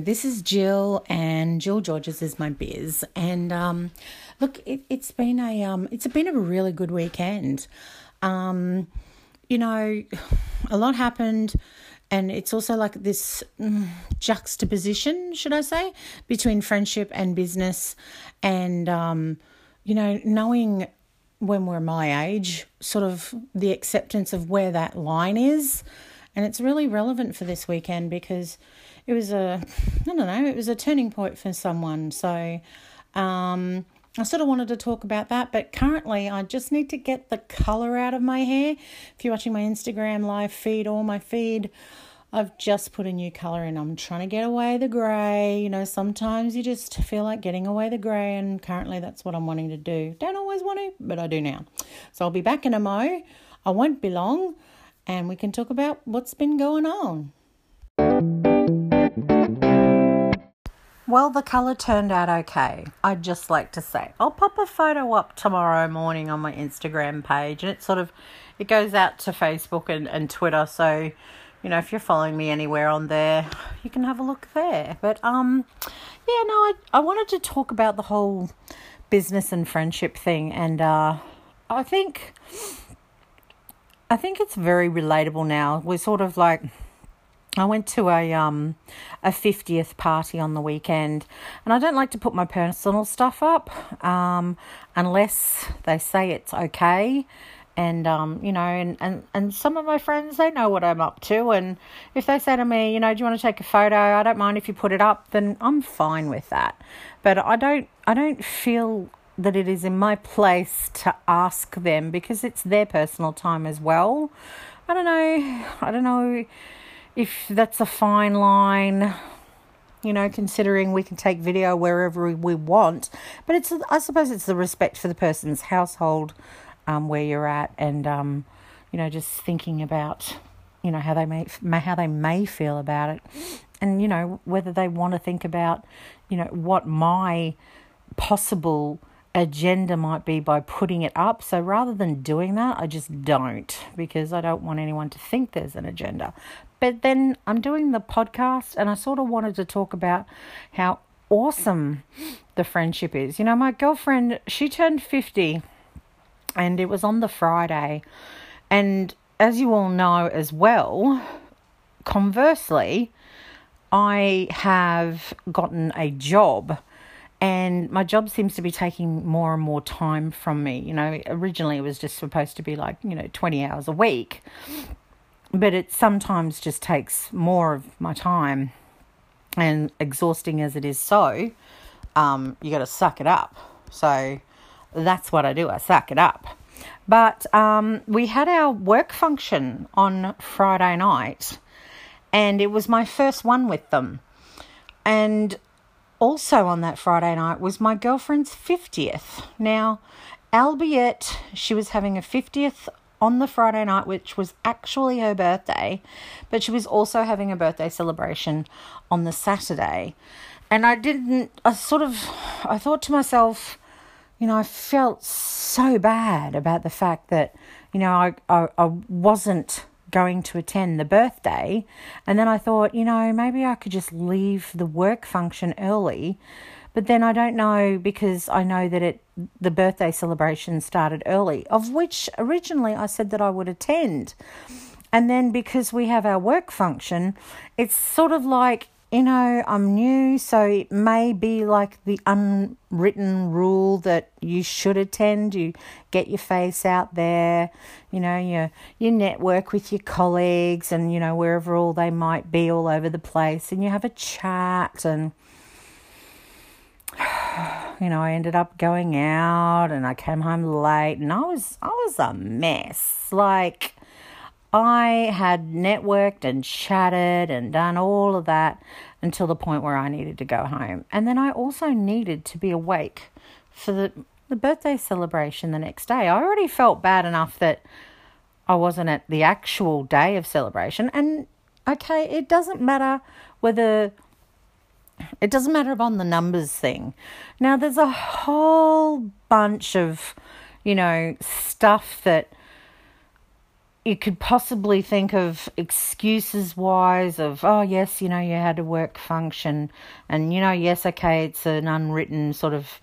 This is Jill, and Jill Georges is my biz. And um, look, it, has been a um, it's been a really good weekend. Um, you know, a lot happened, and it's also like this mm, juxtaposition, should I say, between friendship and business, and um, you know, knowing when we're my age, sort of the acceptance of where that line is, and it's really relevant for this weekend because it was a I don't know, it was a turning point for someone. So um, I sort of wanted to talk about that, but currently I just need to get the color out of my hair. If you're watching my Instagram live feed or my feed, I've just put a new color in. I'm trying to get away the grey. You know, sometimes you just feel like getting away the grey, and currently that's what I'm wanting to do. Don't always want to, but I do now. So I'll be back in a mo. I won't be long, and we can talk about what's been going on. Well, the colour turned out okay. I'd just like to say. I'll pop a photo up tomorrow morning on my Instagram page and it sort of it goes out to Facebook and, and Twitter, so you know, if you're following me anywhere on there, you can have a look there. But um yeah, no, I I wanted to talk about the whole business and friendship thing and uh I think I think it's very relatable now. We're sort of like I went to a um a fiftieth party on the weekend, and I don't like to put my personal stuff up um, unless they say it's okay. And um, you know, and, and, and some of my friends they know what I'm up to, and if they say to me, you know, do you want to take a photo? I don't mind if you put it up, then I'm fine with that. But I don't I don't feel that it is in my place to ask them because it's their personal time as well. I don't know. I don't know if that's a fine line, you know, considering we can take video wherever we want. But it's, I suppose, it's the respect for the person's household, um, where you're at, and um, you know, just thinking about, you know, how they may, how they may feel about it, and you know, whether they want to think about, you know, what my possible agenda might be by putting it up. So rather than doing that, I just don't because I don't want anyone to think there's an agenda. But then I'm doing the podcast and I sort of wanted to talk about how awesome the friendship is. You know, my girlfriend, she turned 50 and it was on the Friday. And as you all know as well, conversely, I have gotten a job and my job seems to be taking more and more time from me. You know, originally it was just supposed to be like, you know, 20 hours a week. But it sometimes just takes more of my time. And exhausting as it is so um, you got to suck it up. So that's what i do i suck it up. But um, we had our work function on friday night and it was my first one with them. And also on that friday night was my girlfriend's 50th now albeit she was having a 50th on the Friday night, which was actually her birthday, but she was also having a birthday celebration on the Saturday. And I didn't, I sort of, I thought to myself, you know, I felt so bad about the fact that, you know, I, I, I wasn't going to attend the birthday. And then I thought, you know, maybe I could just leave the work function early but then I don't know because I know that it the birthday celebration started early, of which originally I said that I would attend. And then because we have our work function, it's sort of like, you know, I'm new, so it may be like the unwritten rule that you should attend. You get your face out there, you know, you, you network with your colleagues and, you know, wherever all they might be all over the place, and you have a chat and you know, I ended up going out and I came home late and I was I was a mess. Like I had networked and chatted and done all of that until the point where I needed to go home. And then I also needed to be awake for the the birthday celebration the next day. I already felt bad enough that I wasn't at the actual day of celebration and okay, it doesn't matter whether it doesn't matter about the numbers thing. Now, there's a whole bunch of, you know, stuff that you could possibly think of excuses wise of oh yes you know you had a work function and you know yes okay it's an unwritten sort of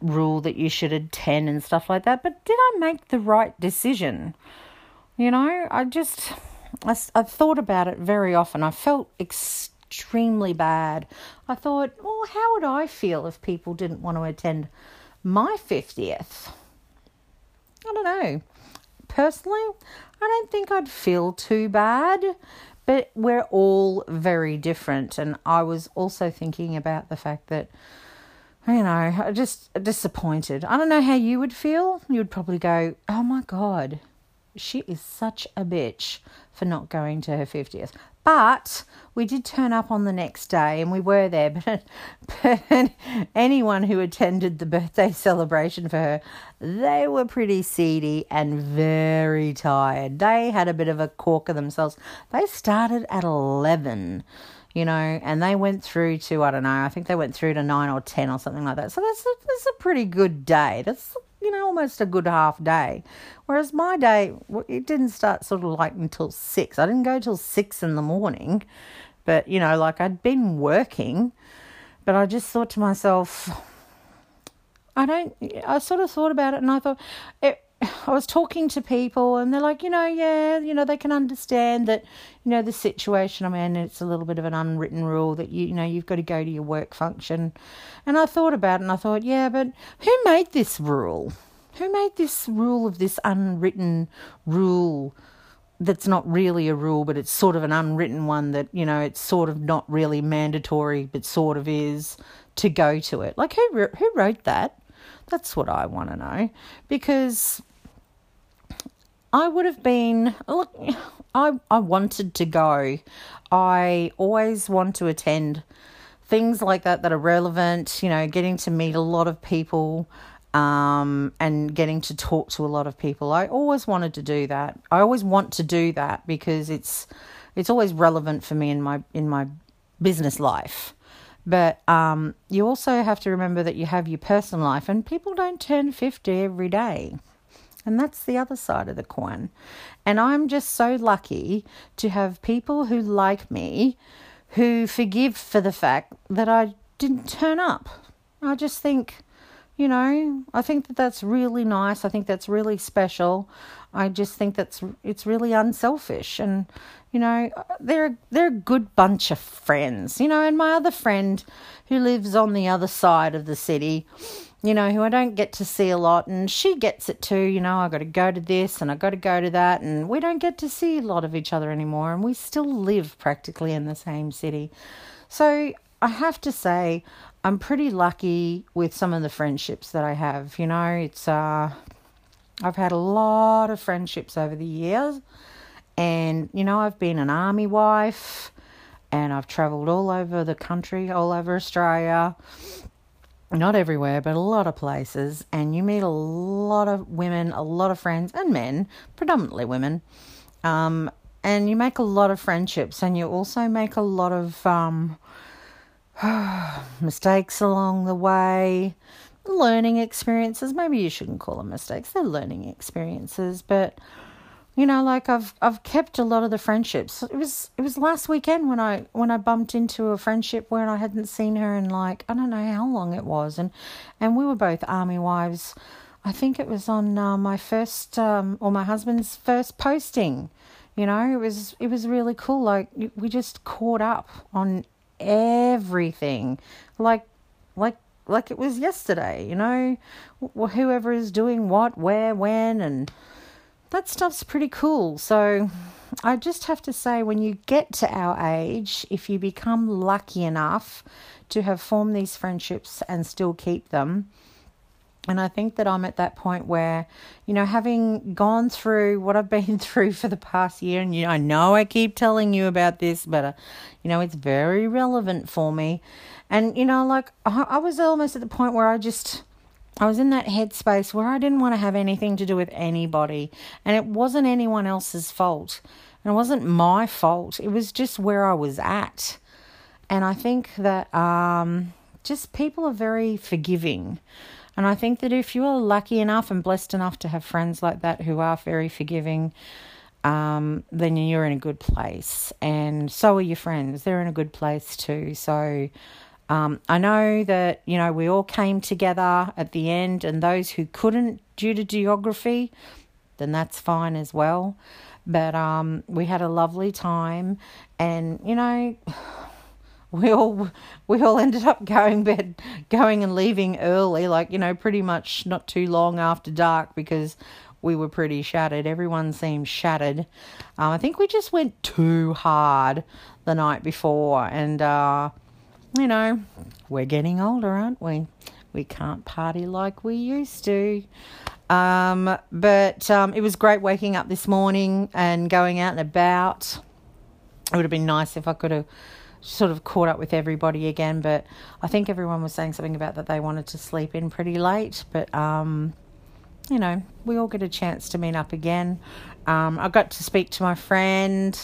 rule that you should attend and stuff like that but did i make the right decision? You know i just I, i've thought about it very often. I felt extremely bad. I thought well how would i feel if people didn't want to attend my 50th i don't know personally I don't think I'd feel too bad, but we're all very different. And I was also thinking about the fact that, you know, just disappointed. I don't know how you would feel. You would probably go, oh my God, she is such a bitch for not going to her 50th. But we did turn up on the next day and we were there. But, but anyone who attended the birthday celebration for her, they were pretty seedy and very tired. They had a bit of a corker themselves. They started at 11 you know, and they went through to I don't know, I think they went through to nine or ten or something like that. So that's a, that's a pretty good day. That's you know, almost a good half day. Whereas my day, it didn't start sort of like until six. I didn't go till six in the morning, but you know, like I'd been working, but I just thought to myself, I don't, I sort of thought about it and I thought, it, I was talking to people and they're like, you know, yeah, you know, they can understand that, you know, the situation I'm in, it's a little bit of an unwritten rule that you, you know, you've got to go to your work function. And I thought about it and I thought, yeah, but who made this rule? Who made this rule of this unwritten rule that's not really a rule, but it's sort of an unwritten one that, you know, it's sort of not really mandatory, but sort of is to go to it? Like, who, who wrote that? That's what I want to know. Because I would have been look I I wanted to go. I always want to attend things like that that are relevant, you know, getting to meet a lot of people um, and getting to talk to a lot of people. I always wanted to do that. I always want to do that because it's it's always relevant for me in my in my business life. But um, you also have to remember that you have your personal life, and people don't turn 50 every day. And that's the other side of the coin. And I'm just so lucky to have people who like me who forgive for the fact that I didn't turn up. I just think, you know, I think that that's really nice. I think that's really special. I just think that's it's really unselfish and you know, they're they're a good bunch of friends. You know, and my other friend who lives on the other side of the city, you know, who I don't get to see a lot, and she gets it too. You know, I got to go to this and I got to go to that, and we don't get to see a lot of each other anymore, and we still live practically in the same city. So I have to say, I'm pretty lucky with some of the friendships that I have. You know, it's uh, I've had a lot of friendships over the years, and you know, I've been an army wife, and I've travelled all over the country, all over Australia not everywhere, but a lot of places, and you meet a lot of women, a lot of friends, and men, predominantly women. Um, and you make a lot of friendships, and you also make a lot of um, mistakes along the way, learning experiences. Maybe you shouldn't call them mistakes, they're learning experiences, but you know like i've i've kept a lot of the friendships. It was it was last weekend when i when i bumped into a friendship where i hadn't seen her in like i don't know how long it was. And and we were both army wives. I think it was on uh, my first um, or my husband's first posting you know? It was it was really cool. Like we just caught up on everything. Like like like it was yesterday you know? Whoever is doing what where when and that stuff's pretty cool. So I just have to say, when you get to our age, if you become lucky enough to have formed these friendships and still keep them, and I think that I'm at that point where, you know, having gone through what I've been through for the past year, and you I know I keep telling you about this, but, uh, you know, it's very relevant for me. And, you know, like I, I was almost at the point where I just, I was in that headspace where I didn't want to have anything to do with anybody, and it wasn't anyone else's fault, and it wasn't my fault. It was just where I was at, and I think that um, just people are very forgiving, and I think that if you are lucky enough and blessed enough to have friends like that who are very forgiving, um, then you're in a good place. And so are your friends. They're in a good place too. So um, I know that, you know, we all came together at the end, and those who couldn't due to geography, then that's fine as well. But um, we had a lovely time, and, you know, we all we all ended up going bed going and leaving early like you know pretty much not too long after dark because we were pretty shattered. Everyone seemed shattered. Um, I think we just went too hard the night before, and uh, you know, we're getting older, aren't we? We can't party like we used to. Um, but um, it was great waking up this morning and going out and about. It would have been nice if I could have sort of caught up with everybody again, but I think everyone was saying something about that they wanted to sleep in pretty late. But um, you know, we all get a chance to meet up again. Um, I got to speak to my friend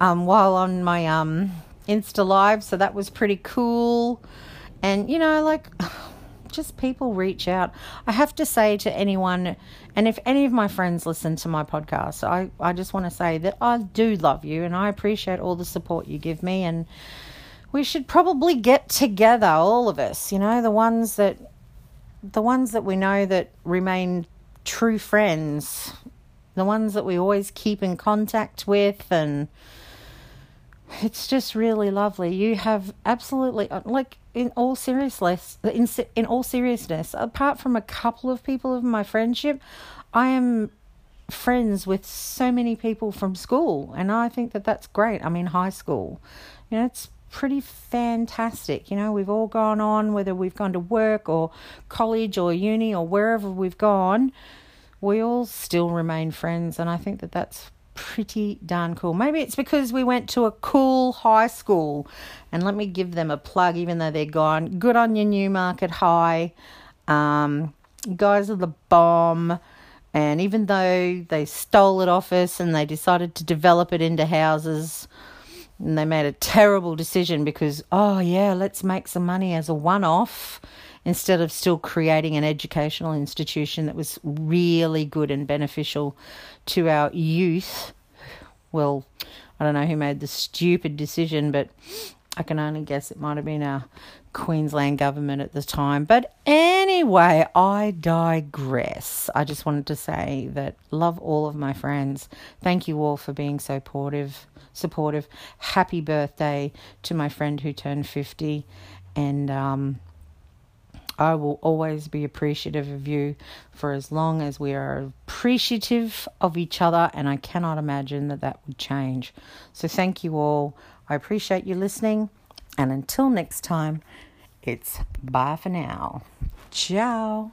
um, while on my um, Insta Live, so that was pretty cool. And, you know, like, just people reach out. I have to say to anyone, and if any of my friends listen to my podcast, I, I just want to say that I do love you and I appreciate all the support you give me. And we should probably get together, all of us, you know, the ones that. The ones that we know that remain true friends, the ones that we always keep in contact with, and it's just really lovely. You have absolutely, uh, like, in all seriousness, in, in all seriousness, apart from a couple of people of my friendship, I am friends with so many people from school, and I think that that's great. I mean, high school, you know, it's pretty fantastic. You know, we've all gone on, whether we've gone to work or college or uni or wherever we've gone, we all still remain friends. And I think that that's pretty darn cool. Maybe it's because we went to a cool high school. And let me give them a plug, even though they're gone. Good on your Newmarket High. Um, guys are the bomb. And even though they stole it off us and they decided to develop it into houses, and they made a terrible decision because, oh, yeah, let's make some money as a one off instead of still creating an educational institution that was really good and beneficial to our youth. Well, I don't know who made the stupid decision, but I can only guess it might have been our Queensland government at the time. But anyway, I digress. I just wanted to say that love all of my friends. Thank you all for being so supportive. Supportive. Happy birthday to my friend who turned fifty, and um, I will always be appreciative of you for as long as we are appreciative of each other, and I cannot imagine that that would change. So, thank you all. I appreciate you listening, and until next time, it's bye for now. Ciao.